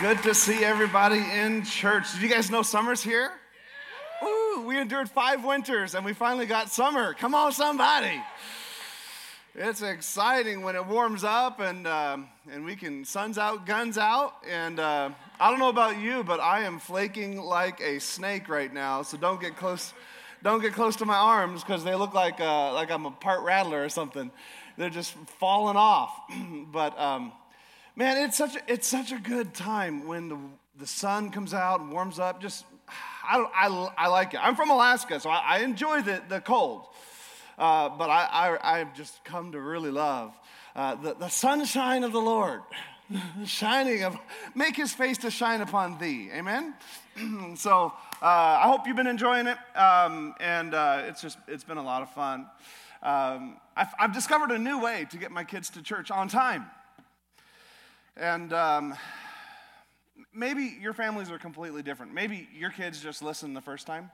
Good to see everybody in church. Did you guys know summer's here? Ooh, we endured five winters and we finally got summer. Come on, somebody. It's exciting when it warms up and, uh, and we can, sun's out, guns out. And uh, I don't know about you, but I am flaking like a snake right now. So don't get close, don't get close to my arms because they look like, uh, like I'm a part rattler or something. They're just falling off. but um, Man, it's such a, it's such a good time when the, the sun comes out and warms up. Just, I, I, I like it. I'm from Alaska, so I, I enjoy the, the cold. Uh, but I, I, have just come to really love uh, the, the sunshine of the Lord. shining of make his face to shine upon thee amen so uh, i hope you've been enjoying it um, and uh, it's just it's been a lot of fun um, I've, I've discovered a new way to get my kids to church on time and um, maybe your families are completely different. Maybe your kids just listen the first time.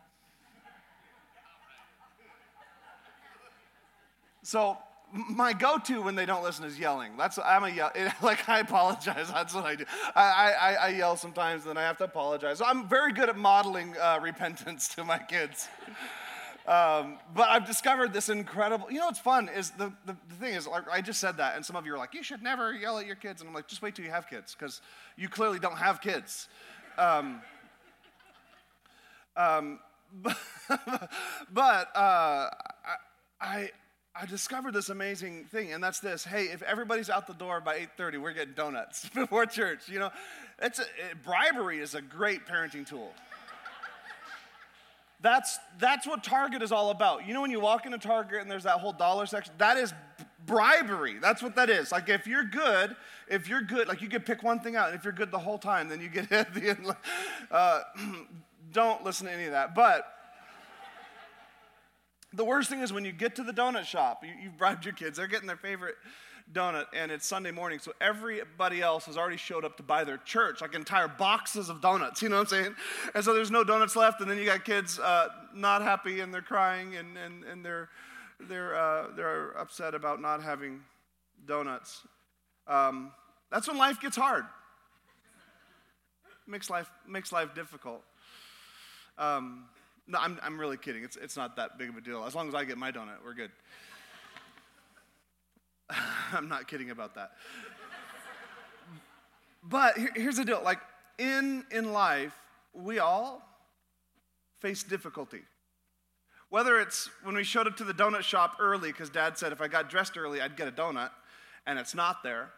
So my go-to when they don't listen is yelling. That's I'm a yell. Like I apologize. That's what I do. I, I, I yell sometimes, then I have to apologize. So I'm very good at modeling uh, repentance to my kids. Um, but I've discovered this incredible, you know what's fun is the, the, the, thing is, like, I just said that, and some of you are like, you should never yell at your kids. And I'm like, just wait till you have kids, because you clearly don't have kids. Um, um, but, but uh, I, I, discovered this amazing thing, and that's this. Hey, if everybody's out the door by 8:30, we're getting donuts before church. You know, it's a, it, bribery is a great parenting tool. That's, that's what Target is all about. You know, when you walk into Target and there's that whole dollar section, that is bribery. That's what that is. Like, if you're good, if you're good, like you could pick one thing out, and if you're good the whole time, then you get at the end. Uh, don't listen to any of that. But the worst thing is when you get to the donut shop, you, you've bribed your kids, they're getting their favorite donut and it's Sunday morning, so everybody else has already showed up to buy their church, like entire boxes of donuts, you know what I'm saying? And so there's no donuts left, and then you got kids uh, not happy and they're crying and, and, and they're, they're, uh, they're upset about not having donuts. Um, that's when life gets hard. Makes life, makes life difficult. Um, no, I'm, I'm really kidding. It's, it's not that big of a deal. As long as I get my donut, we're good. I'm not kidding about that. but here, here's the deal like, in, in life, we all face difficulty. Whether it's when we showed up to the donut shop early because dad said if I got dressed early, I'd get a donut, and it's not there.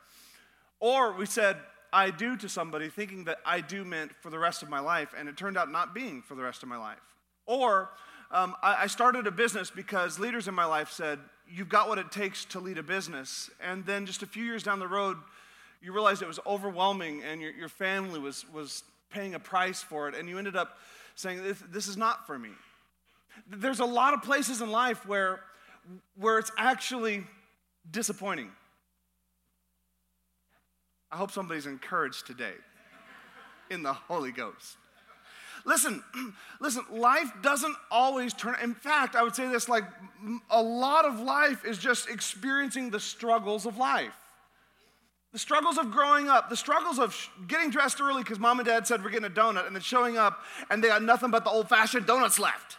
Or we said, I do to somebody thinking that I do meant for the rest of my life, and it turned out not being for the rest of my life. Or um, I, I started a business because leaders in my life said, You've got what it takes to lead a business. And then just a few years down the road, you realized it was overwhelming and your, your family was, was paying a price for it. And you ended up saying, This, this is not for me. There's a lot of places in life where, where it's actually disappointing. I hope somebody's encouraged today in the Holy Ghost. Listen, listen, life doesn't always turn. In fact, I would say this like a lot of life is just experiencing the struggles of life. The struggles of growing up, the struggles of getting dressed early because mom and dad said we're getting a donut, and then showing up and they got nothing but the old fashioned donuts left.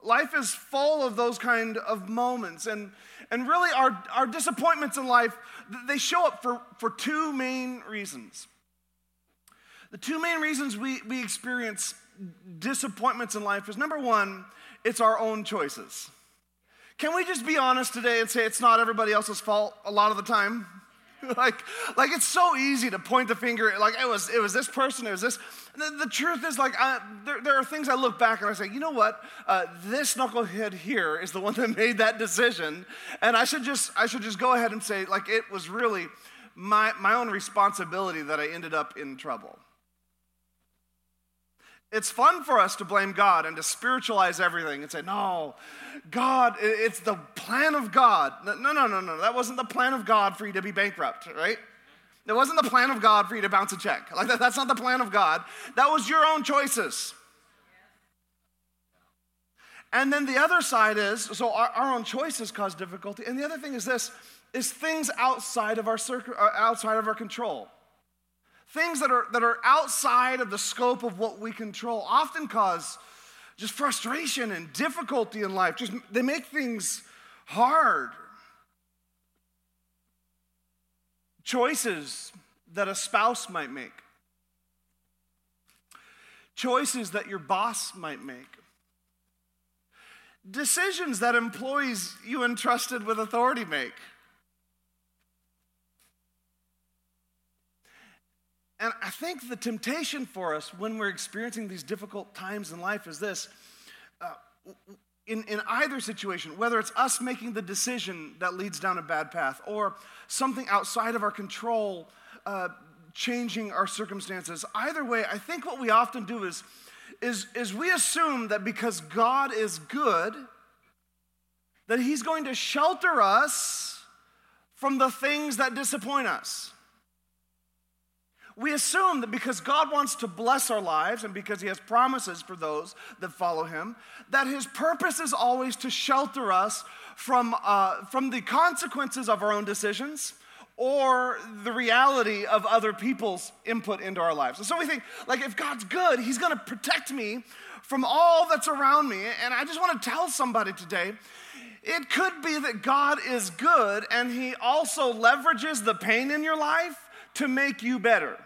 Life is full of those kind of moments. And, and really, our, our disappointments in life, they show up for, for two main reasons. The two main reasons we, we experience disappointments in life is number one, it's our own choices. Can we just be honest today and say it's not everybody else's fault a lot of the time? like, like it's so easy to point the finger. Like it was, it was this person. It was this. The, the, truth is, like, I, there, there, are things I look back and I say, you know what? Uh, this knucklehead here is the one that made that decision, and I should just, I should just go ahead and say, like, it was really my my own responsibility that I ended up in trouble. It's fun for us to blame God and to spiritualize everything and say, no, God, it's the plan of God. No, no, no, no. That wasn't the plan of God for you to be bankrupt, right? It wasn't the plan of God for you to bounce a check. Like that, that's not the plan of God. That was your own choices. And then the other side is so our, our own choices cause difficulty. And the other thing is this is things outside of our circle, uh, outside of our control. Things that are, that are outside of the scope of what we control often cause just frustration and difficulty in life. Just they make things hard. Choices that a spouse might make. Choices that your boss might make. Decisions that employees you entrusted with authority make. And I think the temptation for us when we're experiencing these difficult times in life is this. Uh, in, in either situation, whether it's us making the decision that leads down a bad path or something outside of our control uh, changing our circumstances, either way, I think what we often do is, is, is we assume that because God is good, that He's going to shelter us from the things that disappoint us we assume that because God wants to bless our lives and because He has promises for those that follow Him, that His purpose is always to shelter us from, uh, from the consequences of our own decisions or the reality of other people's input into our lives. And so we think, like, if God's good, He's gonna protect me from all that's around me. And I just wanna tell somebody today it could be that God is good and He also leverages the pain in your life to make you better.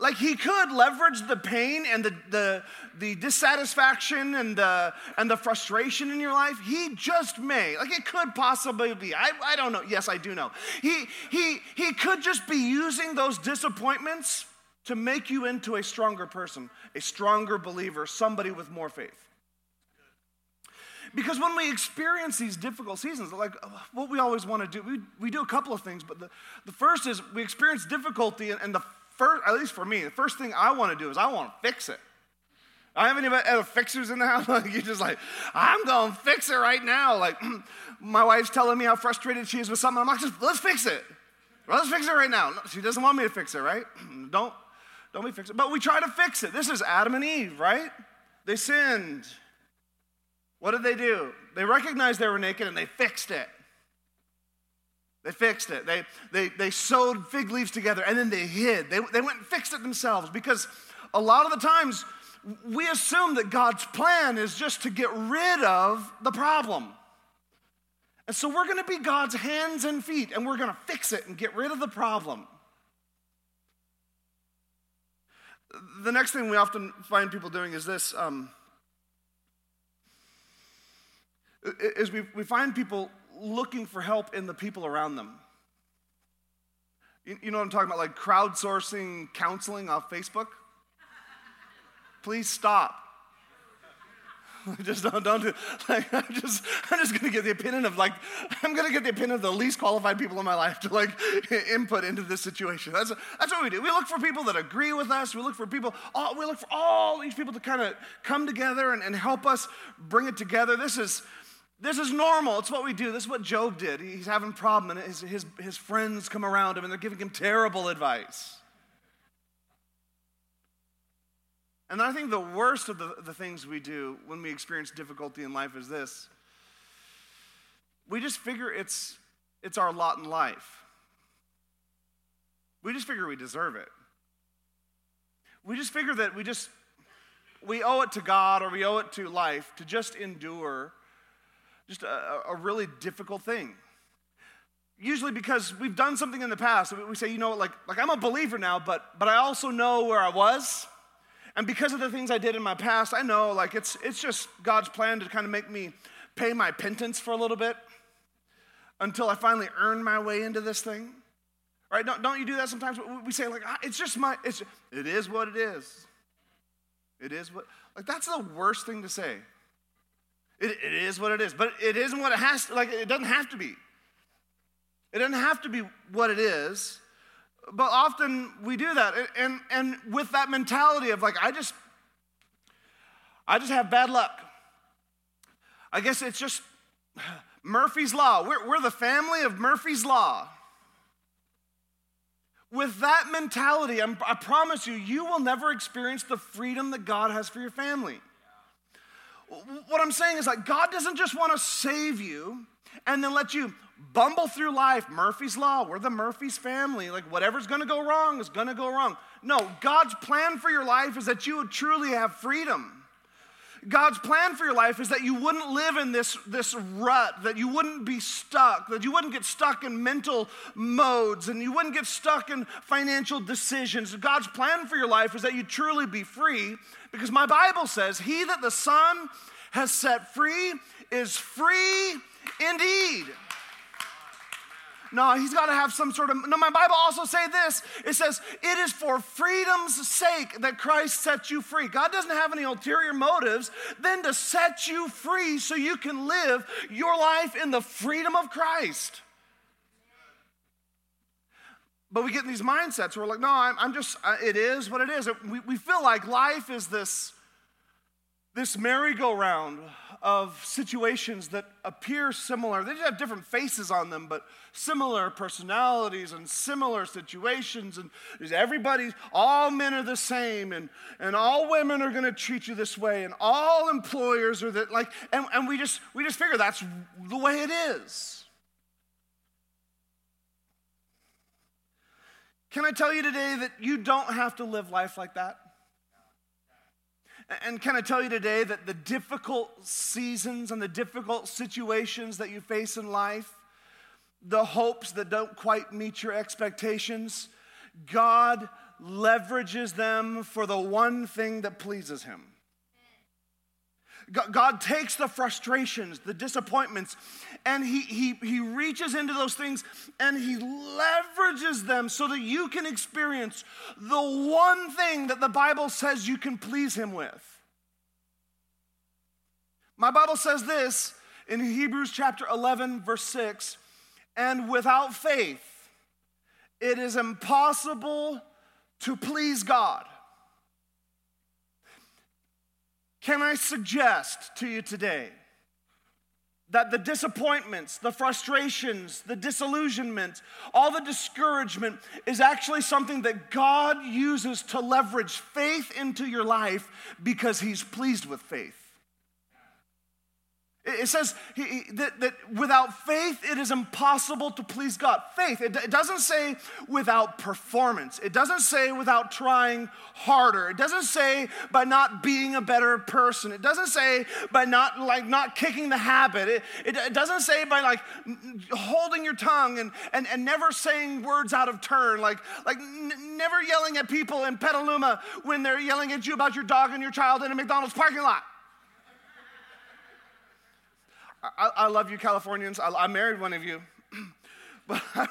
Like he could leverage the pain and the, the, the dissatisfaction and the, and the frustration in your life. He just may. Like it could possibly be. I, I don't know. Yes, I do know. He, he, he could just be using those disappointments to make you into a stronger person, a stronger believer, somebody with more faith. Because when we experience these difficult seasons, like uh, what we always want to do, we, we do a couple of things, but the, the first is we experience difficulty, and, and the first, at least for me, the first thing I want to do is I want to fix it. I have any other fixers in the house? Like you're just like, I'm going to fix it right now. Like my wife's telling me how frustrated she is with something. I'm like, just let's fix it. Let's fix it right now. She doesn't want me to fix it, right? don't, don't we fix it. But we try to fix it. This is Adam and Eve, right? They sinned. What did they do? They recognized they were naked and they fixed it. They fixed it. They, they, they sewed fig leaves together and then they hid. They, they went and fixed it themselves because a lot of the times we assume that God's plan is just to get rid of the problem. And so we're going to be God's hands and feet and we're going to fix it and get rid of the problem. The next thing we often find people doing is this um, is we, we find people looking for help in the people around them. You, you know what I'm talking about? Like crowdsourcing counseling off Facebook? Please stop. just don't, don't do like I'm just I'm just gonna get the opinion of like I'm gonna get the opinion of the least qualified people in my life to like input into this situation. That's that's what we do. We look for people that agree with us. We look for people. All, we look for all these people to kind of come together and, and help us bring it together. This is this is normal. It's what we do. This is what Job did. He's having a problem, and his, his, his friends come around him and they're giving him terrible advice. And I think the worst of the, the things we do when we experience difficulty in life is this we just figure it's, it's our lot in life. We just figure we deserve it. We just figure that we just we owe it to God or we owe it to life to just endure just a, a really difficult thing. Usually because we've done something in the past. We say, you know, like, like I'm a believer now, but, but I also know where I was. And because of the things I did in my past, I know like it's, it's just God's plan to kind of make me pay my penance for a little bit until I finally earn my way into this thing. Right? Don't, don't you do that sometimes? We say, like, ah, it's just my, it's, it is what it is. It is what, like, that's the worst thing to say. It, it is what it is, but it isn't what it has to, like, it doesn't have to be. It doesn't have to be what it is, but often we do that. And, and with that mentality of, like, I just, I just have bad luck. I guess it's just Murphy's Law. We're, we're the family of Murphy's Law. With that mentality, I'm, i promise you, you will never experience the freedom that God has for your family. What I'm saying is like, God doesn't just want to save you and then let you bumble through life. Murphy's Law, we're the Murphy's family. Like, whatever's going to go wrong is going to go wrong. No, God's plan for your life is that you would truly have freedom. God's plan for your life is that you wouldn't live in this, this rut, that you wouldn't be stuck, that you wouldn't get stuck in mental modes, and you wouldn't get stuck in financial decisions. God's plan for your life is that you truly be free, because my Bible says, He that the Son has set free is free indeed. No, he's got to have some sort of. No, my Bible also say this. It says, "It is for freedom's sake that Christ sets you free." God doesn't have any ulterior motives than to set you free so you can live your life in the freedom of Christ. But we get in these mindsets where we're like, "No, I'm, I'm just. Uh, it is what it is." We, we feel like life is this this merry-go-round of situations that appear similar. They just have different faces on them, but similar personalities and similar situations. And everybody, all men are the same, and, and all women are to treat you this way, and all employers are that like, and, and we just we just figure that's the way it is. Can I tell you today that you don't have to live life like that? And can I tell you today that the difficult seasons and the difficult situations that you face in life, the hopes that don't quite meet your expectations, God leverages them for the one thing that pleases Him. God takes the frustrations, the disappointments, and he, he, he reaches into those things and He leverages them so that you can experience the one thing that the Bible says you can please Him with. My Bible says this in Hebrews chapter 11, verse 6 and without faith, it is impossible to please God. Can I suggest to you today that the disappointments, the frustrations, the disillusionment, all the discouragement is actually something that God uses to leverage faith into your life because He's pleased with faith? It says that, without faith, it is impossible to please God. Faith, it, it doesn't say without performance. It doesn't say without trying harder. It doesn't say by not being a better person. It doesn't say by not like not kicking the habit. It, it, it doesn't say by like holding your tongue and, and, and never saying words out of turn, like, like n- never yelling at people in Petaluma when they're yelling at you about your dog and your child in a McDonald's parking lot. I, I love you, Californians. I, I married one of you. but I,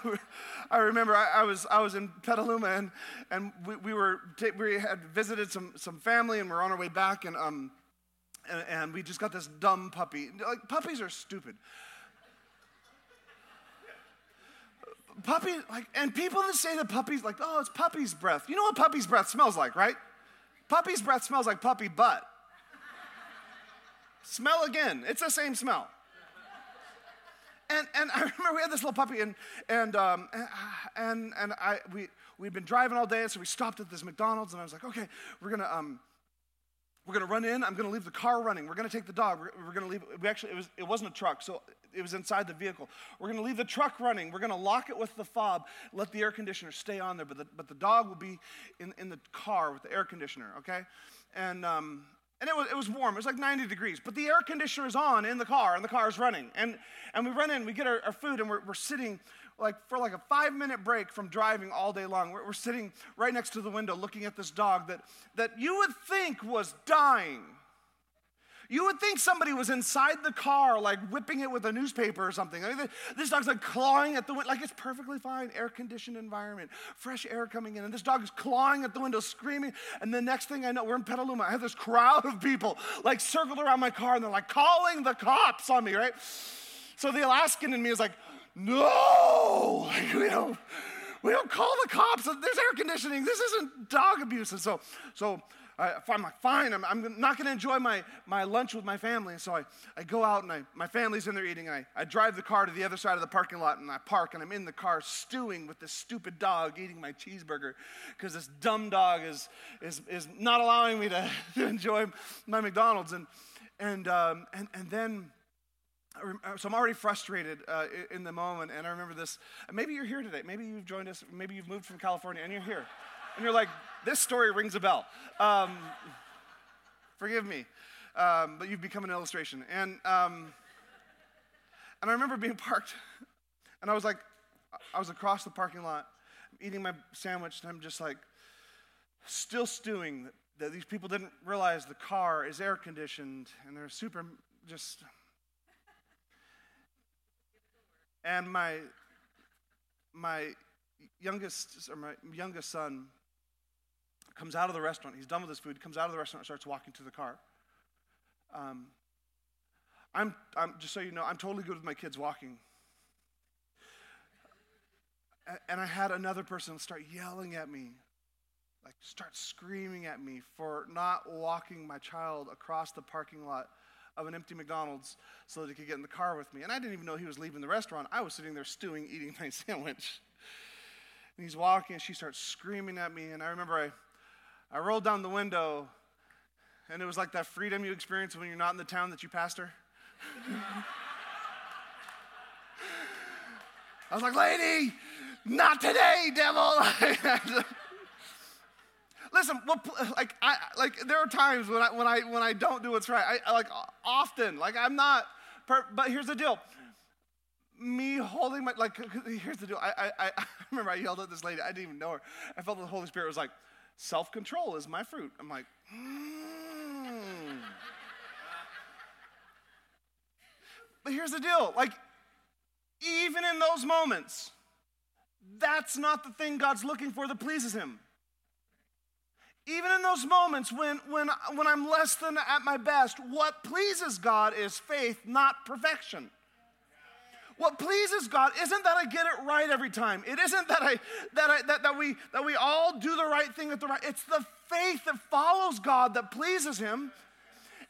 I remember I, I, was, I was in Petaluma and, and we, we, were, we had visited some, some family and we're on our way back and, um, and, and we just got this dumb puppy. Like, puppies are stupid. Puppy, like, and people that say that puppies, like, oh, it's puppy's breath. You know what puppy's breath smells like, right? Puppy's breath smells like puppy butt. Smell again. It's the same smell. And, and I remember we had this little puppy, and, and, um, and, and I, we, we'd been driving all day, so we stopped at this McDonald's, and I was like, okay, we're gonna, um, we're gonna run in. I'm gonna leave the car running. We're gonna take the dog. We're, we're gonna leave. We actually, it was, it wasn't a truck, so it was inside the vehicle. We're gonna leave the truck running. We're gonna lock it with the fob. Let the air conditioner stay on there, but the, but the dog will be in, in the car with the air conditioner. Okay, and um, and it was, it was warm. It was like 90 degrees. But the air conditioner is on in the car, and the car is running. And, and we run in, we get our, our food, and we're, we're sitting like for like a five minute break from driving all day long. We're, we're sitting right next to the window looking at this dog that, that you would think was dying. You would think somebody was inside the car, like whipping it with a newspaper or something. I mean, this dog's like clawing at the window, like it's perfectly fine, air conditioned environment, fresh air coming in. And this dog is clawing at the window, screaming. And the next thing I know, we're in Petaluma. I have this crowd of people like circled around my car and they're like calling the cops on me, right? So the Alaskan in me is like, no, like, we don't, we don't call the cops. There's air conditioning. This isn't dog abuse. And so, so I, am like, fine, I'm, I'm not going to enjoy my, my lunch with my family. And so I, I go out and I, my family's in there eating. And I, I drive the car to the other side of the parking lot and I park and I'm in the car stewing with this stupid dog eating my cheeseburger because this dumb dog is, is, is not allowing me to, to enjoy my McDonald's. And, and, um, and, and then, so I'm already frustrated uh, in the moment. And I remember this. Maybe you're here today. Maybe you've joined us. Maybe you've moved from California and you're here. And you're like, this story rings a bell. Um, forgive me, um, but you've become an illustration. And, um, and I remember being parked, and I was like, I was across the parking lot, eating my sandwich, and I'm just like, still stewing that, that these people didn't realize the car is air conditioned, and they're super just. And my my youngest or my youngest son comes out of the restaurant. He's done with his food, comes out of the restaurant, and starts walking to the car. Um, I'm, I'm, just so you know, I'm totally good with my kids walking. And I had another person start yelling at me, like start screaming at me for not walking my child across the parking lot of an empty McDonald's so that he could get in the car with me. And I didn't even know he was leaving the restaurant. I was sitting there stewing, eating my sandwich. And he's walking, and she starts screaming at me. And I remember I I rolled down the window, and it was like that freedom you experience when you're not in the town that you pastor. I was like, lady, not today, devil. Listen, well, like, I, like there are times when I, when I, when I don't do what's right. I, like often, like I'm not, per, but here's the deal. Me holding my, like, here's the deal. I, I, I remember I yelled at this lady. I didn't even know her. I felt the Holy Spirit was like, Self control is my fruit. I'm like, mm. but here's the deal like, even in those moments, that's not the thing God's looking for that pleases Him. Even in those moments when, when, when I'm less than at my best, what pleases God is faith, not perfection. What pleases God isn't that I get it right every time. It isn't that I that I that, that we that we all do the right thing at the right. It's the faith that follows God that pleases him.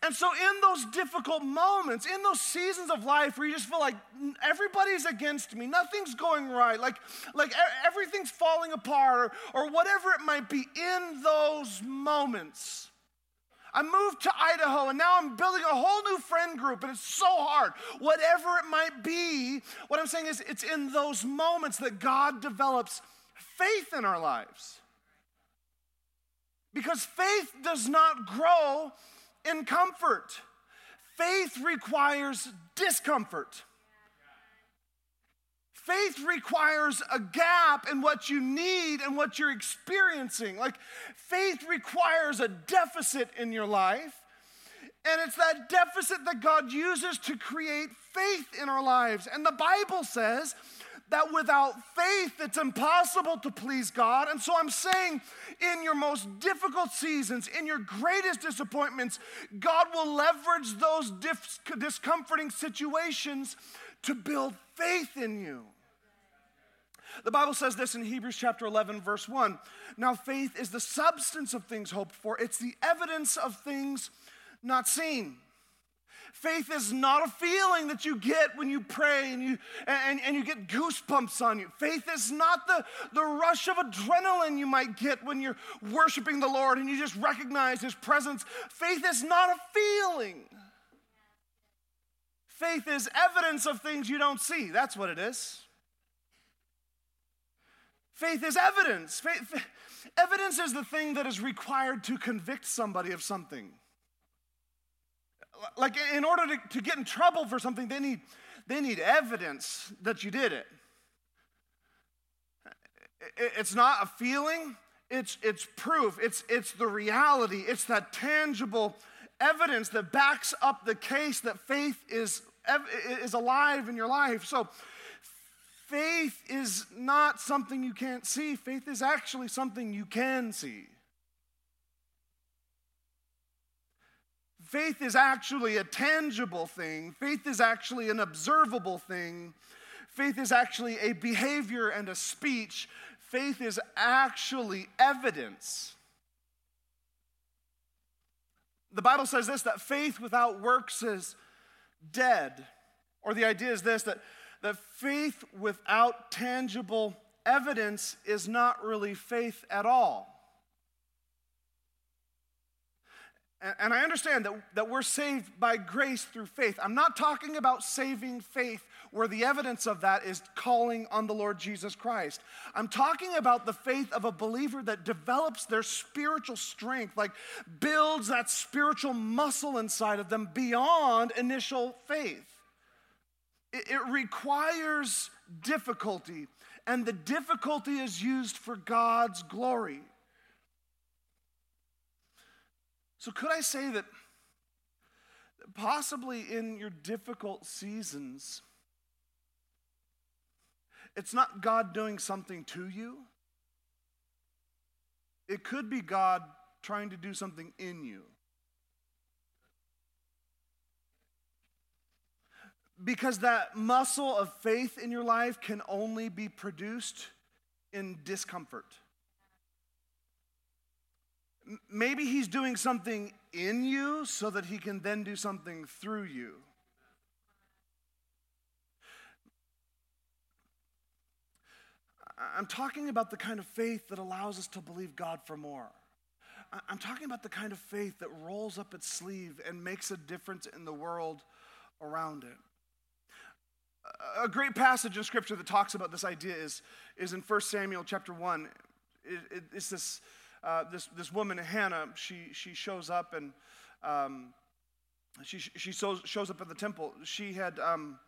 And so, in those difficult moments, in those seasons of life where you just feel like everybody's against me, nothing's going right, like, like everything's falling apart, or, or whatever it might be, in those moments, I moved to Idaho and now I'm building a whole new friend group and it's so hard. Whatever it might be, what I'm saying is it's in those moments that God develops faith in our lives. Because faith does not grow in comfort, faith requires discomfort. Faith requires a gap in what you need and what you're experiencing. Like, faith requires a deficit in your life. And it's that deficit that God uses to create faith in our lives. And the Bible says that without faith, it's impossible to please God. And so I'm saying, in your most difficult seasons, in your greatest disappointments, God will leverage those discomforting situations to build faith in you. The Bible says this in Hebrews chapter 11, verse 1. Now, faith is the substance of things hoped for, it's the evidence of things not seen. Faith is not a feeling that you get when you pray and you, and, and you get goosebumps on you. Faith is not the, the rush of adrenaline you might get when you're worshiping the Lord and you just recognize His presence. Faith is not a feeling. Faith is evidence of things you don't see. That's what it is. Faith is evidence. Faith, evidence is the thing that is required to convict somebody of something. Like in order to, to get in trouble for something, they need, they need evidence that you did it. It's not a feeling, it's, it's proof, it's, it's the reality, it's that tangible evidence that backs up the case that faith is, is alive in your life. So, faith is not something you can't see, faith is actually something you can see. Faith is actually a tangible thing. Faith is actually an observable thing. Faith is actually a behavior and a speech. Faith is actually evidence. The Bible says this that faith without works is dead. Or the idea is this that, that faith without tangible evidence is not really faith at all. And I understand that, that we're saved by grace through faith. I'm not talking about saving faith where the evidence of that is calling on the Lord Jesus Christ. I'm talking about the faith of a believer that develops their spiritual strength, like builds that spiritual muscle inside of them beyond initial faith. It, requires difficulty, and the difficulty is used for God's glory. So, could I say that possibly in your difficult seasons, it's not God doing something to you? It could be God trying to do something in you. Because that muscle of faith in your life can only be produced in discomfort. Maybe he's doing something in you so that he can then do something through you. I'm talking about the kind of faith that allows us to believe God for more. I'm talking about the kind of faith that rolls up its sleeve and makes a difference in the world around it. A great passage in scripture that talks about this idea is, is in 1 Samuel chapter 1. It, it, it's this uh, this, this woman, Hannah, she, she shows up and um, she, she shows, shows up at the temple. She had, um,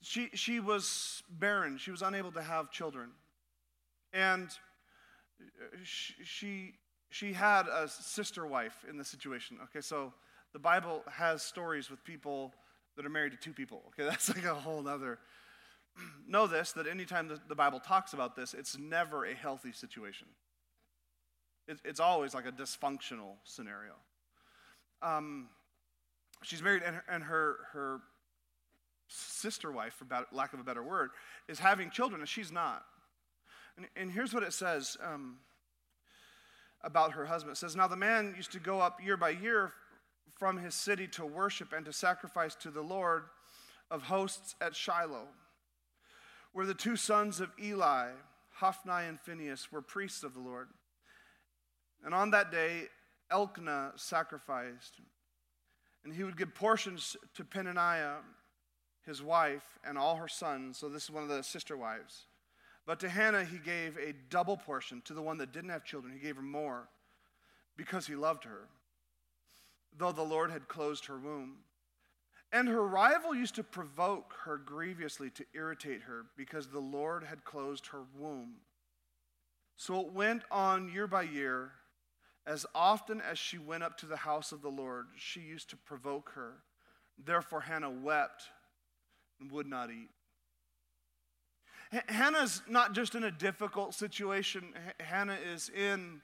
she, she was barren. She was unable to have children. And she, she, she had a sister wife in the situation. Okay, so the Bible has stories with people that are married to two people. Okay, that's like a whole other know this that anytime the, the Bible talks about this, it's never a healthy situation. It, it's always like a dysfunctional scenario. Um, she's married, and, her, and her, her sister wife, for lack of a better word, is having children, and she's not. And, and here's what it says um, about her husband it says, Now the man used to go up year by year from his city to worship and to sacrifice to the Lord of hosts at Shiloh where the two sons of Eli, Hophni and Phinehas, were priests of the Lord. And on that day, Elkanah sacrificed, and he would give portions to Peninnah, his wife, and all her sons. So this is one of the sister wives. But to Hannah, he gave a double portion. To the one that didn't have children, he gave her more because he loved her, though the Lord had closed her womb. And her rival used to provoke her grievously to irritate her because the Lord had closed her womb. So it went on year by year. As often as she went up to the house of the Lord, she used to provoke her. Therefore, Hannah wept and would not eat. Hannah's not just in a difficult situation, Hannah is in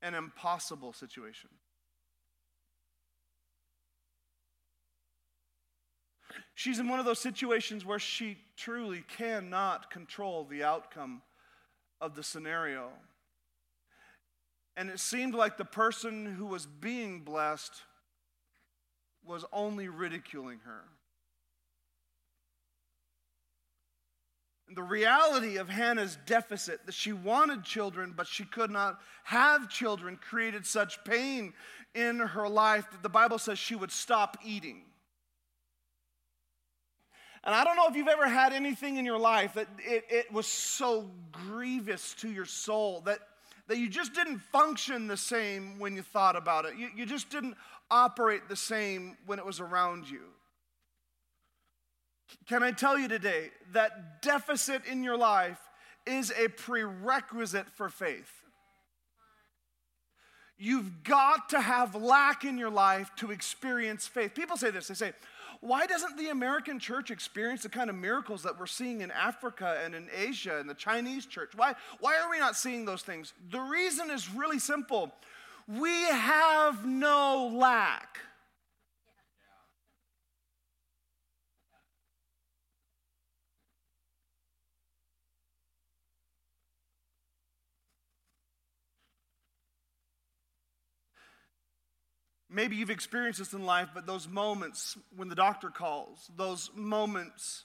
an impossible situation. She's in one of those situations where she truly cannot control the outcome of the scenario. And it seemed like the person who was being blessed was only ridiculing her. The reality of Hannah's deficit, that she wanted children, but she could not have children, created such pain in her life that the Bible says she would stop eating. And I don't know if you've ever had anything in your life that it, it was so grievous to your soul that, that you just didn't function the same when you thought about it. You, you just didn't operate the same when it was around you. Can I tell you today that deficit in your life is a prerequisite for faith? You've got to have lack in your life to experience faith. People say this they say, why doesn't the American church experience the kind of miracles that we're seeing in Africa and in Asia and the Chinese church? Why, why are we not seeing those things? The reason is really simple we have no lack. Maybe you've experienced this in life, but those moments when the doctor calls, those moments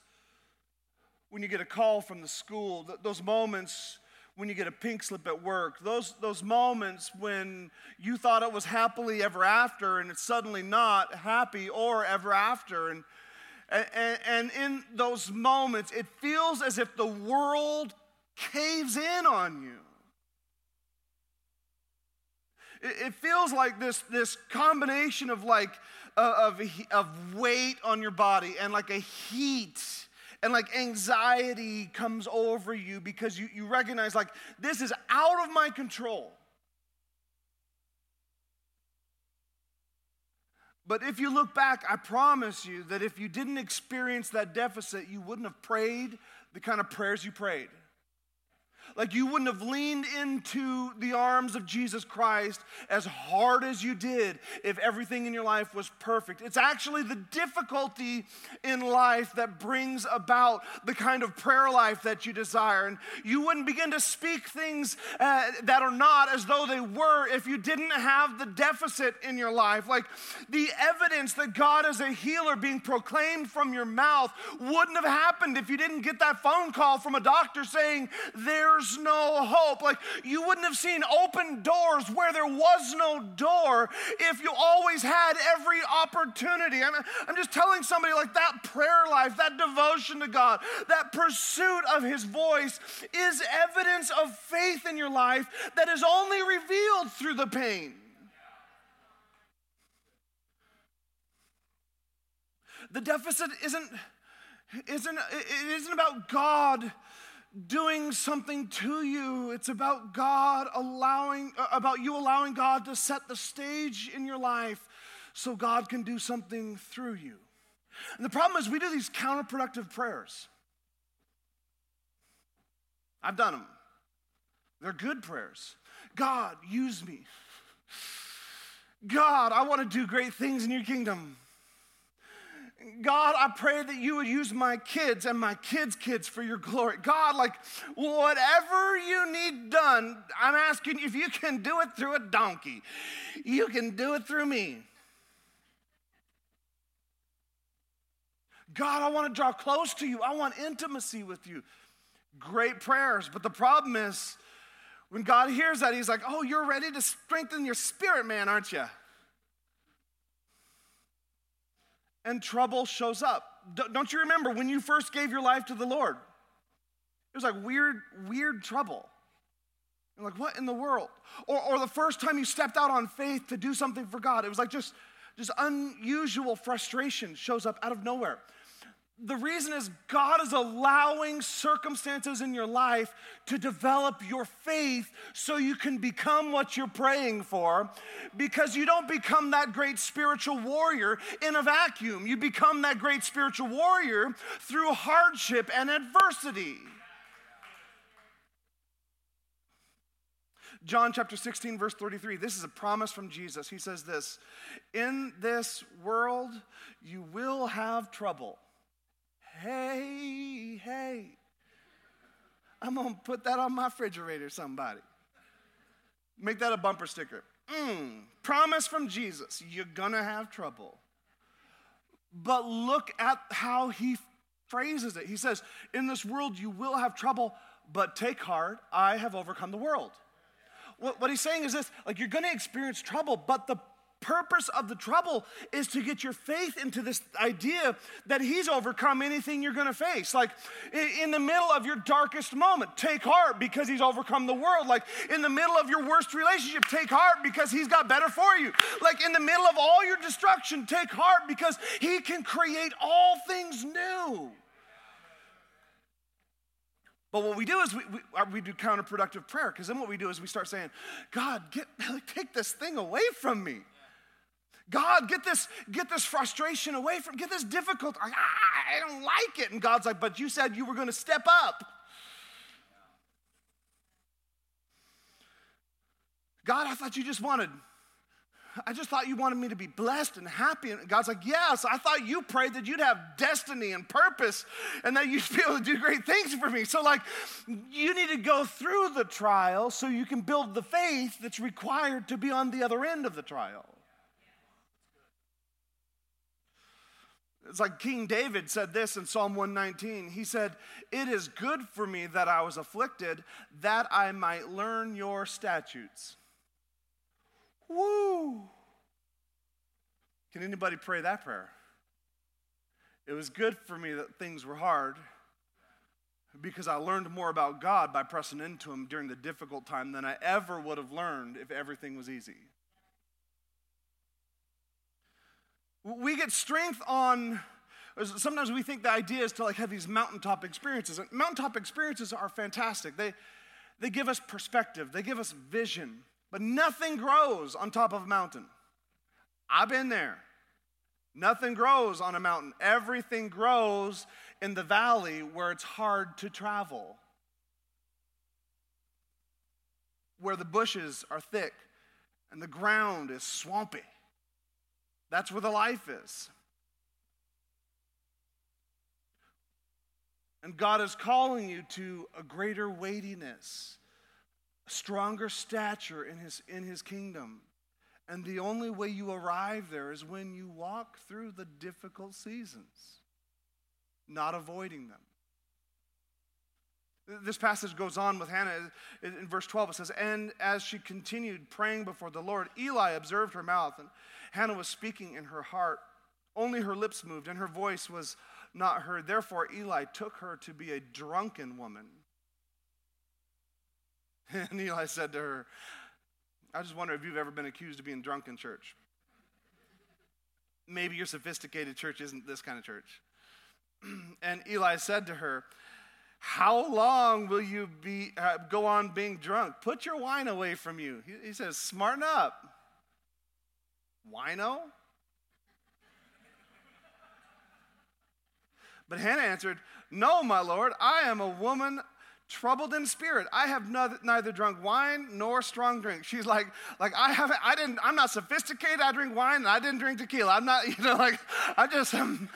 when you get a call from the school, those moments when you get a pink slip at work, those, those moments when you thought it was happily ever after and it's suddenly not happy or ever after. And, and, and in those moments, it feels as if the world caves in on you. It feels like this, this combination of like uh, of, of weight on your body and like a heat and like anxiety comes over you because you, you recognize like this is out of my control. But if you look back, I promise you that if you didn't experience that deficit, you wouldn't have prayed the kind of prayers you prayed. Like you wouldn't have leaned into the arms of Jesus Christ as hard as you did if everything in your life was perfect. It's actually the difficulty in life that brings about the kind of prayer life that you desire. And you wouldn't begin to speak things uh, that are not as though they were if you didn't have the deficit in your life. Like the evidence that God is a healer being proclaimed from your mouth wouldn't have happened if you didn't get that phone call from a doctor saying, There no hope. Like you wouldn't have seen open doors where there was no door if you always had every opportunity. I'm, I'm just telling somebody like that prayer life, that devotion to God, that pursuit of His voice is evidence of faith in your life that is only revealed through the pain. The deficit isn't, isn't, it isn't about God doing something to you. It's about God allowing, uh, about you allowing God to set the stage in your life so God can do something through you. And the problem is, we do these counterproductive prayers. I've done them. They're good prayers. God, use me. God, I want to do great things in your kingdom. God, I pray that you would use my kids and my kids' kids for your glory. God, like whatever you need done, I'm asking if you can do it through a donkey, you can do it through me. God, I want to draw close to you. I want intimacy with you. Great prayers. But the problem is, when God hears that, He's like, Oh, you're ready to strengthen your spirit, man, aren't you? And trouble shows up. Don't you remember when you first gave your life to the Lord? It was like weird, weird trouble. You're like, what in the world? Or, or the first time you stepped out on faith to do something for God, it was like just, just unusual frustration shows up out of nowhere. The reason is God is allowing circumstances in your life to develop your faith so you can become what you're praying for because you don't become that great spiritual warrior in a vacuum. You become that great spiritual warrior through hardship and adversity. John chapter 16, verse 33. This is a promise from Jesus. He says this In this world, you will have trouble Hey, hey. I'm going to put that on my refrigerator, somebody. Make that a bumper sticker. Mm, promise from Jesus, you're going to have trouble. But look at how he phrases it. He says, In this world you will have trouble, but take heart, I have overcome the world. What, what he's saying is this like, you're going to experience trouble, but the purpose of the trouble is to get your faith into this idea that He's overcome anything you're gonna face. Like in the middle of your darkest moment, take heart because He's overcome the world. Like in the middle of your worst relationship, take heart because He's got better for you. Like in the middle of all your destruction, take heart because He can create all things new. But what we do is we, we, uh, we do counterproductive prayer because then what we do is we start saying, God, get, take this thing away from me. God, get this, get this frustration away from, get this difficult. I, I don't like it. And God's like, but you said you were going to step up. God, I thought you just wanted I just thought you wanted me to be blessed and happy. And God's like, Yes, I thought you prayed that you'd have destiny and purpose and that you'd be able to do great things for me. So, like, you need to go through the trial so you can build the faith that's required to be on the other end of the trial. It's like King David said this in Psalm 119. He said, It is good for me that I was afflicted, that I might learn your statutes. Woo! Can anybody pray that prayer? It was good for me that things were hard because I learned more about God by pressing into Him during the difficult time than I ever would have learned if everything was easy. We get strength on, sometimes we think the idea is to like have these mountaintop experiences. And mountaintop experiences are fantastic. They, they give us perspective, they give us vision. But nothing grows on top of a mountain. I've been there. Nothing grows on a mountain. Everything grows in the valley where it's hard to travel, where the bushes are thick and the ground is swampy. That's where the life is. And God is calling you to a greater weightiness stronger stature in his, in his kingdom. And the only way you arrive there is when you walk through the difficult seasons, not avoiding them. This passage goes on with Hannah. In verse 12, it says, And as she continued praying before the Lord, Eli observed her mouth, and Hannah was speaking in her heart. Only her lips moved, and her voice was not heard. Therefore, Eli took her to be a drunken woman. And Eli said to her, I just wonder if you've ever been accused of being drunk in church. Maybe your sophisticated church isn't this kind of church. and Eli said to her, How long will you be, uh, go on being drunk? Put your wine away from you. He, he says, Smarten up. Wino? But Hannah answered, No, my lord, I am a woman troubled in spirit. I have neither drunk wine nor strong drink. She's like, like I haven't, I didn't, I'm not sophisticated. I drink wine and I didn't drink tequila. I'm not, you know, like I just, I'm,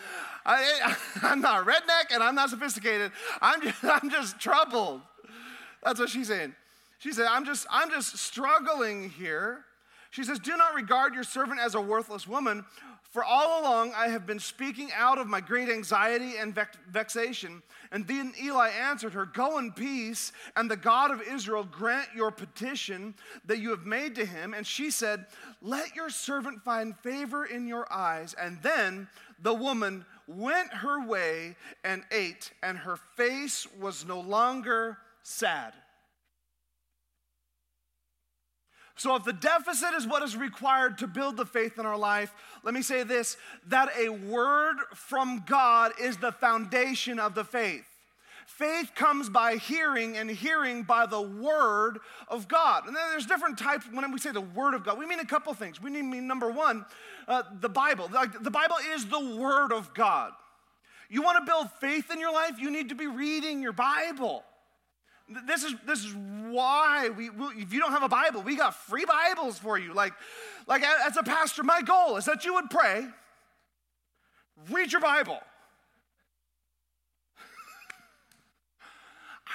I, I'm not redneck and I'm not sophisticated. I'm just, I'm just troubled. That's what she's saying. She said, I'm just, I'm just struggling here. She says, Do not regard your servant as a worthless woman, for all along I have been speaking out of my great anxiety and vexation. And then Eli answered her, Go in peace, and the God of Israel grant your petition that you have made to him. And she said, Let your servant find favor in your eyes. And then the woman went her way and ate, and her face was no longer sad. So, if the deficit is what is required to build the faith in our life, let me say this that a word from God is the foundation of the faith. Faith comes by hearing, and hearing by the word of God. And then there's different types. When we say the word of God, we mean a couple things. We mean number one, uh, the Bible. Like the Bible is the word of God. You want to build faith in your life, you need to be reading your Bible. This is, this is why we, if you don't have a Bible, we got free Bibles for you. Like, like as a pastor, my goal is that you would pray, read your Bible.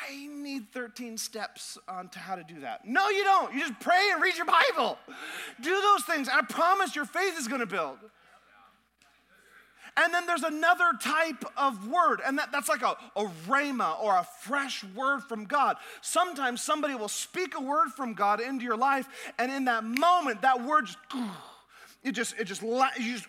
I need 13 steps on to how to do that. No, you don't. You just pray and read your Bible. Do those things. I promise your faith is going to build. And then there's another type of word, and that, that's like a, a rhema or a fresh word from God. Sometimes somebody will speak a word from God into your life, and in that moment, that word just it just, it just, you just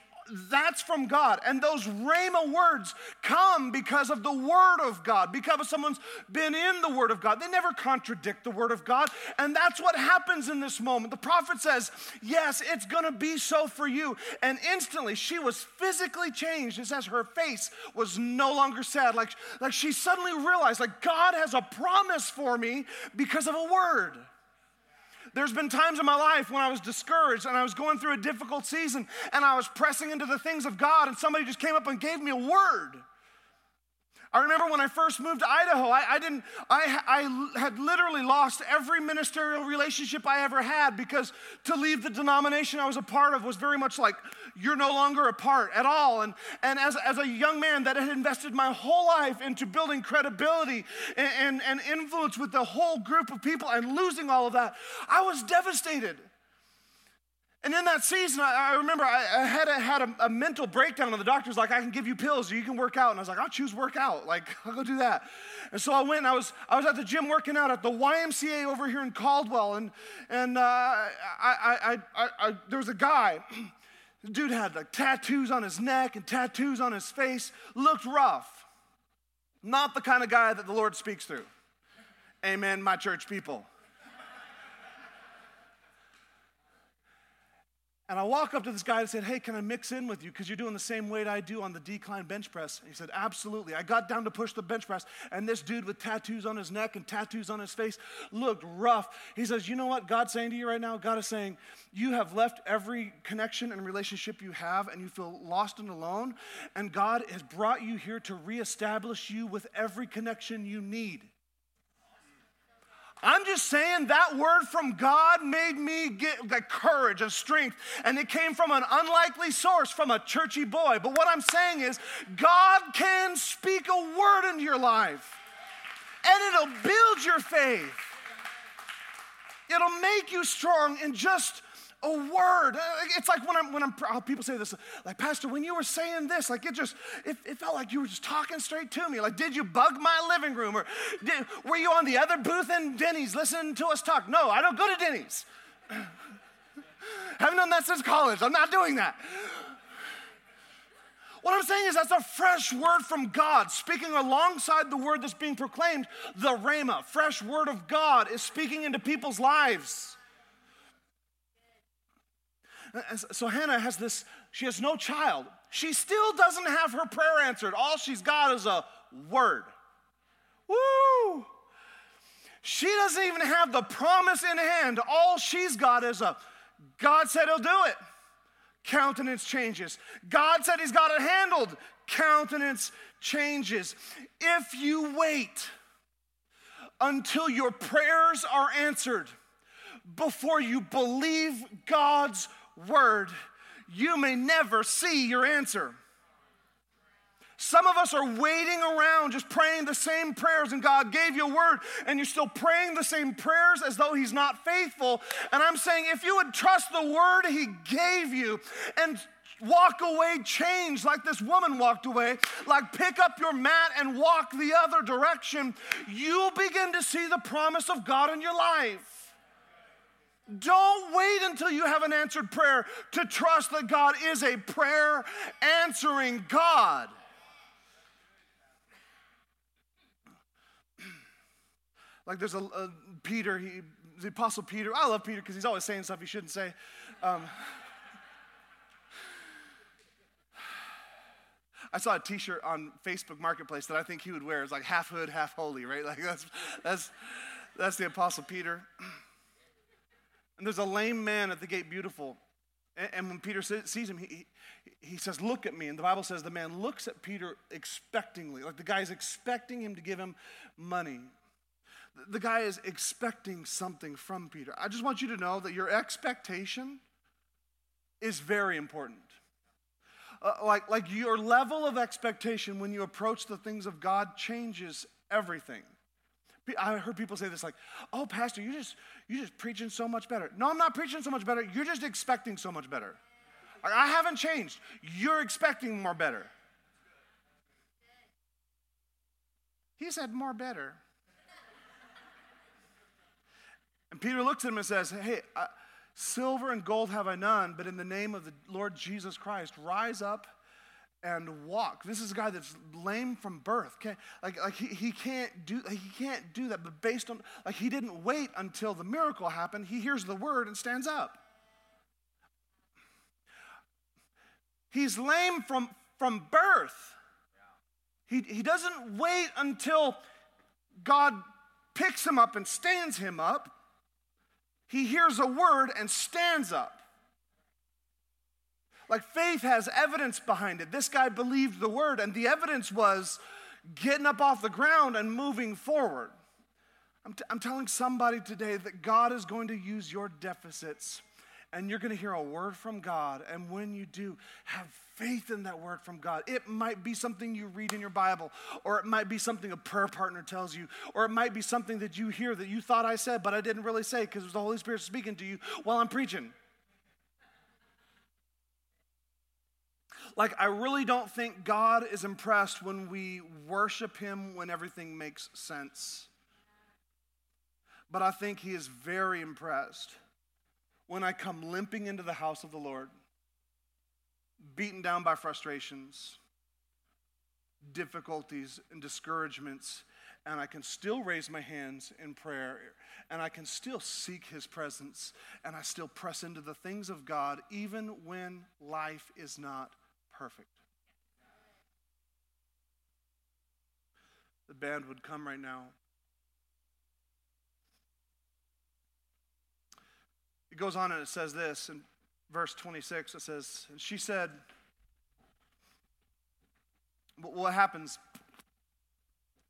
that's from God. And those Rhema words come because of the Word of God, because someone's been in the Word of God. They never contradict the Word of God. And that's what happens in this moment. The prophet says, Yes, it's going to be so for you. And instantly she was physically changed. It says her face was no longer sad. Like, like she suddenly realized, like, God has a promise for me because of a word. There's been times in my life when I was discouraged and I was going through a difficult season and I was pressing into the things of God, and somebody just came up and gave me a word. I remember when I first moved to Idaho, I, I, didn't, I, I had literally lost every ministerial relationship I ever had because to leave the denomination I was a part of was very much like, you're no longer a part at all. And, and as, as a young man that had invested my whole life into building credibility and, and, and influence with the whole group of people and losing all of that, I was devastated. And in that season, I, I remember I, I, had, a, had a, a, mental breakdown, and the doctor's like, I can give you pills, or you can work out. And I was like, I'll choose work out. Like, I'll go do that. And so I went, I was, I was at the gym working out at the YMCA over here in Caldwell. And, and uh, I, I, there was a guy, dude had like tattoos on his neck and tattoos on his face, looked rough. Not the kind of guy that the Lord speaks through. Amen, my church people. And I walk up to this guy and said, Hey, can I mix in with you? Because you're doing the same weight I do on the decline bench press. And he said, Absolutely. I got down to push the bench press, and this dude with tattoos on his neck and tattoos on his face looked rough. He says, You know what God's saying to you right now? God is saying, You have left every connection and relationship you have, and you feel lost and alone. And God has brought you here to reestablish you with every connection you need. I'm just saying that word from God made me get the courage and strength, and it came from an unlikely source, from a churchy boy. But what I'm saying is, God can speak a word into your life, and it'll build your faith. It'll make you strong in just a word. Uh, it's like when I'm, when I'm, people say this, like, Pastor, when you were saying this, like, it just, it, it felt like you were just talking straight to me. Like, did you bug my living room? Or did, were you on the other booth in Denny's listening to us talk? No, I don't go to Denny's. Haven't done that since college. I'm not doing that. What I'm saying is that's a fresh word from God, speaking alongside the word that's being proclaimed. The Rhema, fresh word of God, is speaking into people's lives. So Hannah has this, she has no child. She still doesn't have her prayer answered. All she's got is a word. Woo! She doesn't even have the promise in hand. All she's got is a God said he'll do it. Countenance changes. God said he's got it handled. Countenance changes. If you wait until your prayers are answered before you believe God's word, you may never see your answer. Some of us are waiting around just praying the same prayers, and God gave you a word, and you're still praying the same prayers as though He's not faithful. And I'm saying, if you would trust the word He gave you and walk away changed like this woman walked away, like pick up your mat and walk the other direction, you'll begin to see the promise of God in your life. Don't wait until you have an answered prayer to trust that God is a prayer answering God. Like there's a, a Peter, he, the Apostle Peter. I love Peter because he's always saying stuff he shouldn't say. Um, I saw a T-shirt on Facebook Marketplace that I think he would wear. It's like half hood, half holy, right? Like that's that's that's the Apostle Peter. And there's a lame man at the gate, beautiful. And, when Peter sees him, he, he says, Look at me. And the Bible says the man looks at Peter expectingly, like the guy's expecting him to give him money. The guy is expecting something from Peter. I just want you to know that your expectation is very important. Uh, like, like your level of expectation when you approach the things of God changes everything. I heard people say this like, "Oh, pastor, you just you just preaching so much better." No, I'm not preaching so much better. You're just expecting so much better. I haven't changed. You're expecting more better. He said more better. And Peter looks at him and says, "Hey, uh, Silver and gold have I none, but in the name of the Lord Jesus Christ, rise up and walk. This is a guy that's lame from birth. Okay? Like, like he, he can't do he can't do that, but based on like he didn't wait until the miracle happened. He hears the word and stands up. He's lame from, from birth. He, he doesn't wait until God picks him up and stands him up. He hears a word and stands up. Like faith has evidence behind it. This guy believed the word, and the evidence was getting up off the ground and moving forward. I'm, t- I'm telling somebody today that God is going to use your deficits and you're going to hear a word from God. And when you do, have faith in that word from God. It might be something you read in your Bible, or it might be something a prayer partner tells you, or it might be something that you hear that you thought I said, but I didn't really say because it was the Holy Spirit speaking to you while I'm preaching. Like, I really don't think God is impressed when we worship Him when everything makes sense. But I think He is very impressed when I come limping into the house of the Lord, beaten down by frustrations, difficulties, and discouragements, and I can still raise my hands in prayer, and I can still seek His presence, and I still press into the things of God, even when life is not perfect. The band would come right now. It goes on and it says this in verse 26 it says, And she said, What happens?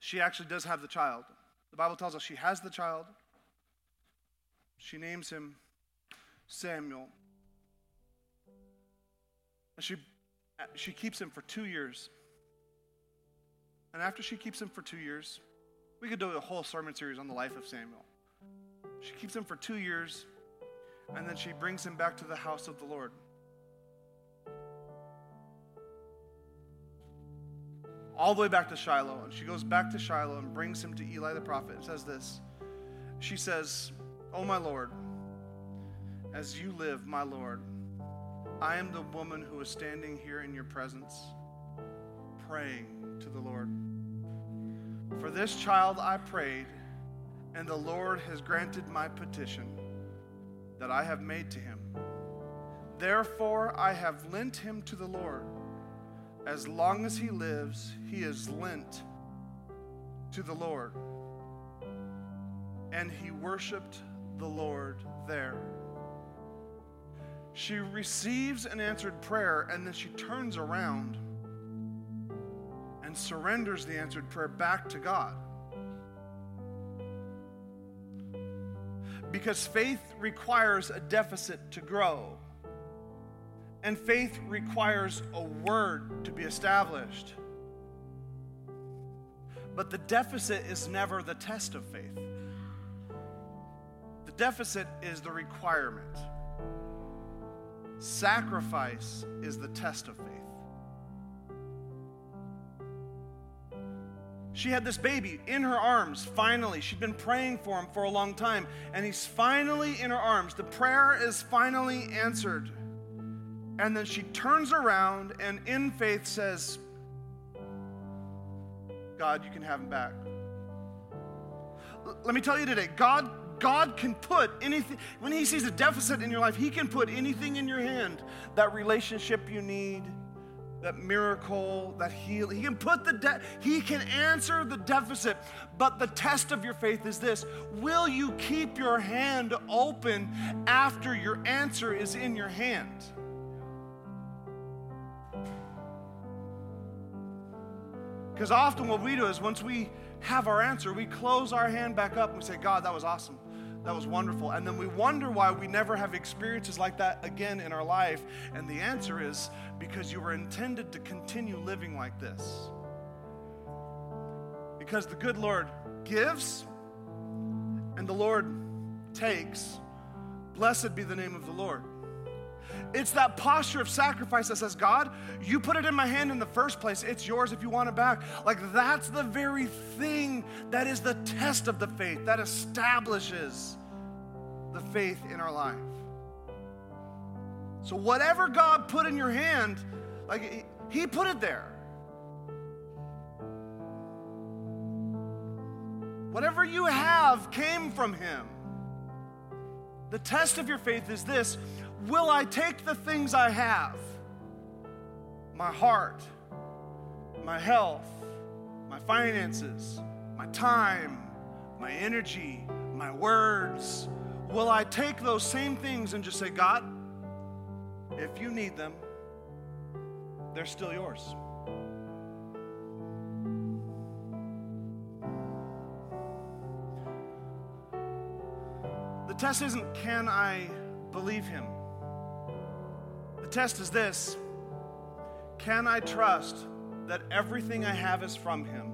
She actually does have the child. The Bible tells us she has the child. She names him Samuel. And she, Uh, she keeps him for two years. And after she keeps him for two years, we could do a whole sermon series on the life of Samuel. She keeps him for two years and then she brings him back to the house of the Lord. All the way back to Shiloh. And she goes back to Shiloh and brings him to Eli the prophet and says this. She says, Oh, my Lord, as you live, my Lord, I am the woman who is standing here in your presence, praying to the Lord. For this child I prayed, and the Lord has granted my petition that I have made to him. Therefore, I have lent him to the Lord. As long as he lives, he is lent to the Lord. And he worshiped the Lord there. She receives an answered prayer, and then she turns around and surrenders the answered prayer back to God. Because faith requires a deficit to grow. And faith requires a word to be established. But the deficit is never the test of faith. The deficit is the requirement. Sacrifice is the test of faith. She had this baby in her arms, finally. She'd been praying for him for a long time, and he's finally in her arms. The prayer is finally answered. And then she turns around and in faith says, God, you can have him back. L- let me tell you today, God God can put anything, when He sees a deficit in your life, He can put anything in your hand that relationship you need, that miracle, that heal. He can put the de- he can answer the deficit. But the test of your faith is this: will you keep your hand open after your answer is in your hand? Because often what we do is once we have our answer, we close our hand back up and we say, God, that was awesome. That was wonderful. And then we wonder why we never have experiences like that again in our life. And the answer is because you were intended to continue living like this. Because the good Lord gives and the Lord takes. Blessed be the name of the Lord. It's that posture of sacrifice that says, God, you put it in my hand in the first place. It's yours if you want it back. Like that's the very thing that is the test of the faith that establishes the faith in our life. So, whatever God put in your hand, like He put it there. Whatever you have came from Him. The test of your faith is this Will I take the things I have, my heart, my health, my finances, my time, my energy, my words, will I take those same things and just say, God, if you need them, they're still yours. The test isn't can I believe him? The test is this can I trust that everything I have is from him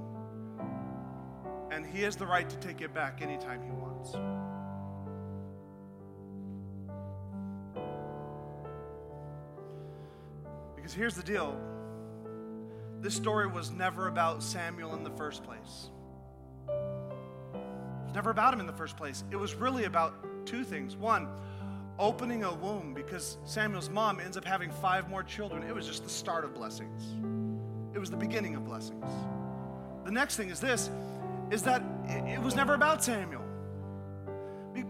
and he has the right to take it back anytime he wants? Because here's the deal this story was never about Samuel in the first place. It was never about him in the first place. It was really about two things. One, opening a womb because Samuel's mom ends up having five more children. It was just the start of blessings, it was the beginning of blessings. The next thing is this is that it was never about Samuel.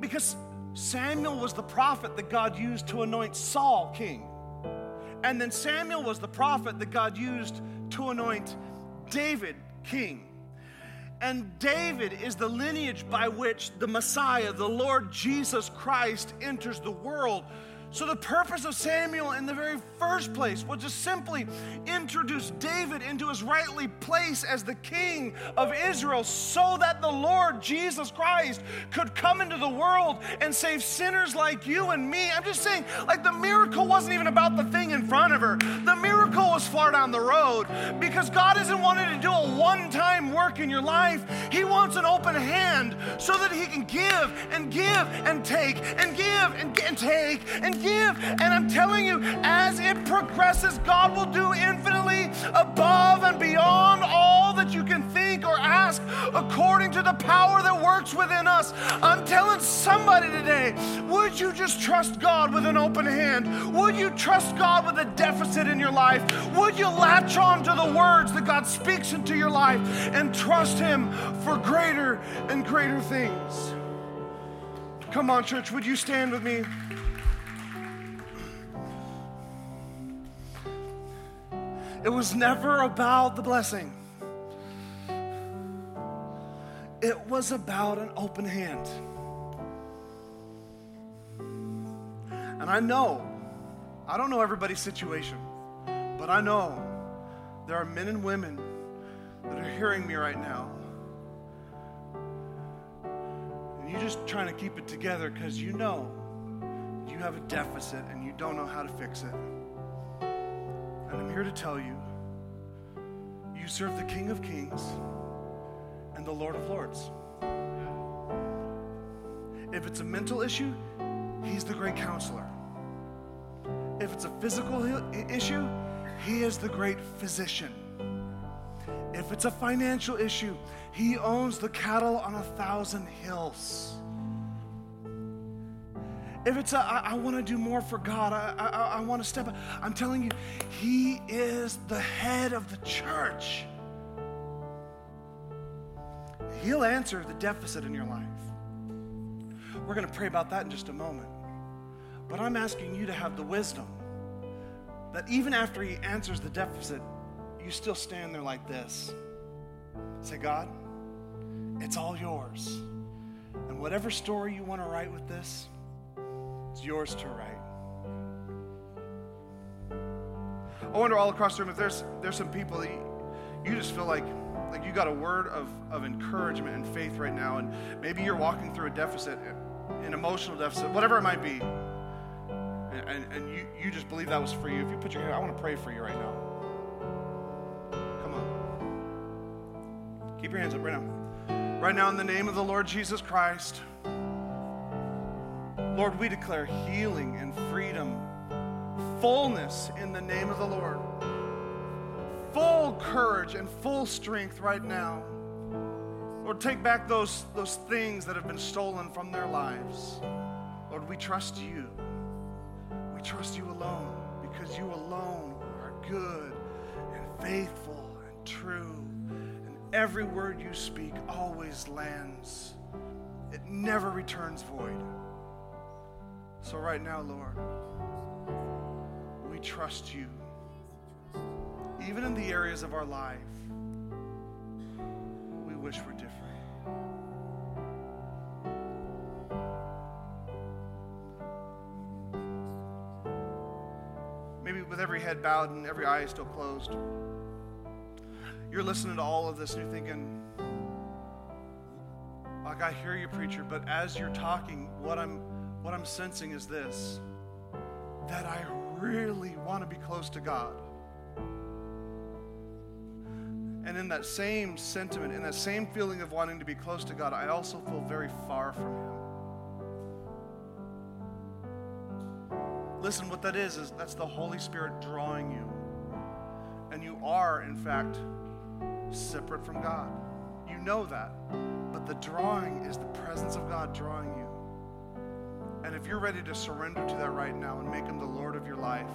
Because Samuel was the prophet that God used to anoint Saul king. And then Samuel was the prophet that God used to anoint David king. And David is the lineage by which the Messiah, the Lord Jesus Christ, enters the world. So, the purpose of Samuel in the very first place was to simply introduce David into his rightly place as the king of Israel so that the Lord Jesus Christ could come into the world and save sinners like you and me. I'm just saying, like, the miracle wasn't even about the thing in front of her, the miracle was far down the road because God isn't wanting to do a one time work in your life. He wants an open hand so that He can give and give and take and give and, and take and give. And I'm telling you, as it progresses, God will do infinitely above and beyond all that you can think or ask according to the power that works within us. I'm telling somebody today, would you just trust God with an open hand? Would you trust God with a deficit in your life? Would you latch on to the words that God speaks into your life and trust Him for greater and greater things? Come on, church, would you stand with me? It was never about the blessing. It was about an open hand. And I know, I don't know everybody's situation, but I know there are men and women that are hearing me right now. And you're just trying to keep it together because you know you have a deficit and you don't know how to fix it. And I'm here to tell you you serve the King of Kings and the Lord of Lords. If it's a mental issue, He's the great counselor. If it's a physical issue, He is the great physician. If it's a financial issue, He owns the cattle on a thousand hills if it's a, I, I want to do more for God, I, I, I want to step up, I'm telling you, He is the head of the church. He'll answer the deficit in your life. We're going to pray about that in just a moment. But I'm asking you to have the wisdom that even after He answers the deficit, you still stand there like this. Say, God, it's all yours. And whatever story you want to write with this, it's yours to write. I wonder all across the room if there's there's some people that you, just feel like like you got a word of, of encouragement and faith right now, and maybe you're walking through a deficit, an emotional deficit, whatever it might be, and, and, and you, you just believe that was for you. If you put your hand, I want to pray for you right now. Come on. Keep your hands up right now. Right now, in the name of the Lord Jesus Christ. Lord, we declare healing and freedom, fullness in the name of the Lord. Full courage and full strength right now. Lord, take back those, those things that have been stolen from their lives. Lord, we trust you. We trust you alone because you alone are good and faithful and true. And every word you speak always lands, it never returns void. So, right now, Lord, we trust you, even in the areas of our life we wish were different. Maybe with every head bowed and every eye still closed, you're listening to all of this and you're thinking, like I hear you, preacher, but as you're talking, what I'm what I'm sensing is this that I really want to be close to God. And in that same sentiment, in that same feeling of wanting to be close to God, I also feel very far from Him. Listen, what that is, is that's the Holy Spirit drawing you. And you are, in fact, separate from God. You know that. But the drawing is the presence of God drawing you. And if you're ready to surrender to that right now and make Him the Lord of your life,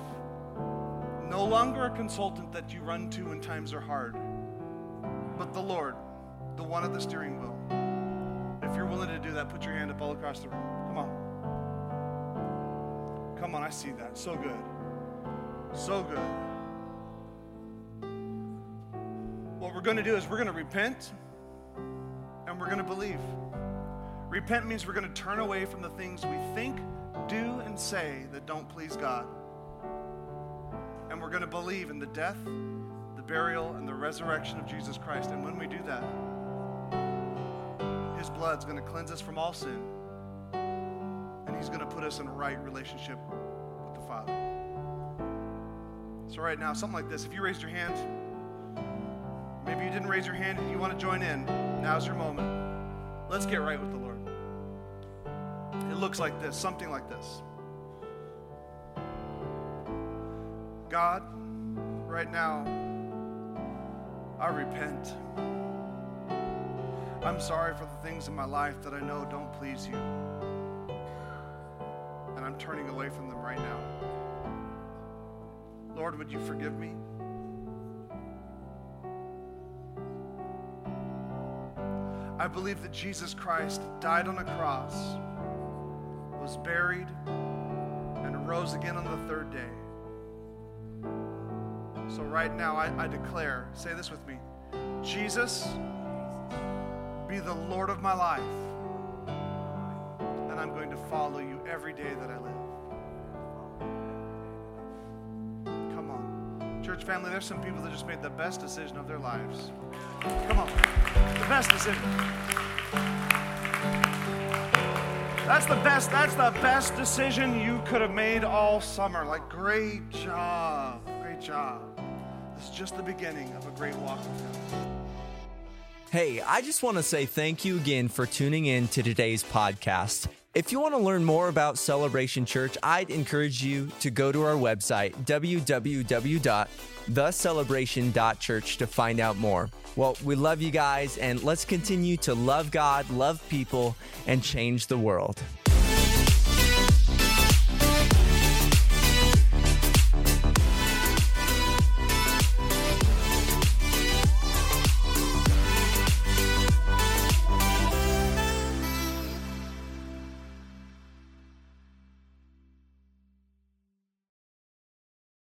no longer a consultant that you run to when times are hard, but the Lord, the one at the steering wheel. If you're willing to do that, put your hand up all across the room. Come on. Come on, I see that. So good. So good. What we're going to do is we're going to repent and we're going to believe. Repent means we're going to turn away from the things we think, do, and say that don't please God. And we're going to believe in the death, the burial, and the resurrection of Jesus Christ. And when we do that, His blood's going to cleanse us from all sin. And He's going to put us in a right relationship with the Father. So, right now, something like this if you raised your hand, maybe you didn't raise your hand and you want to join in, now's your moment. Let's get right with the Lord. Looks like this, something like this. God, right now, I repent. I'm sorry for the things in my life that I know don't please you. And I'm turning away from them right now. Lord, would you forgive me? I believe that Jesus Christ died on a cross, was buried, and rose again on the third day. So, right now, I, I, declare say this with me Jesus, be the Lord of my life, and I'm going to follow you every day that I live. Come on. Church family, there's some people that just made the best decision of their lives. Come on. The best decision. That's the best, that's the best decision you could have made all summer. Like, great job. Great job. This is just the beginning of a great walk with Him. Hey, I just want to say thank you again for tuning in to today's podcast. If you want to learn more about Celebration Church, I'd encourage you to go to our website, www.thecelebration.church, to find out more. Well, we love you guys, and let's continue to love God, love people, and change the world.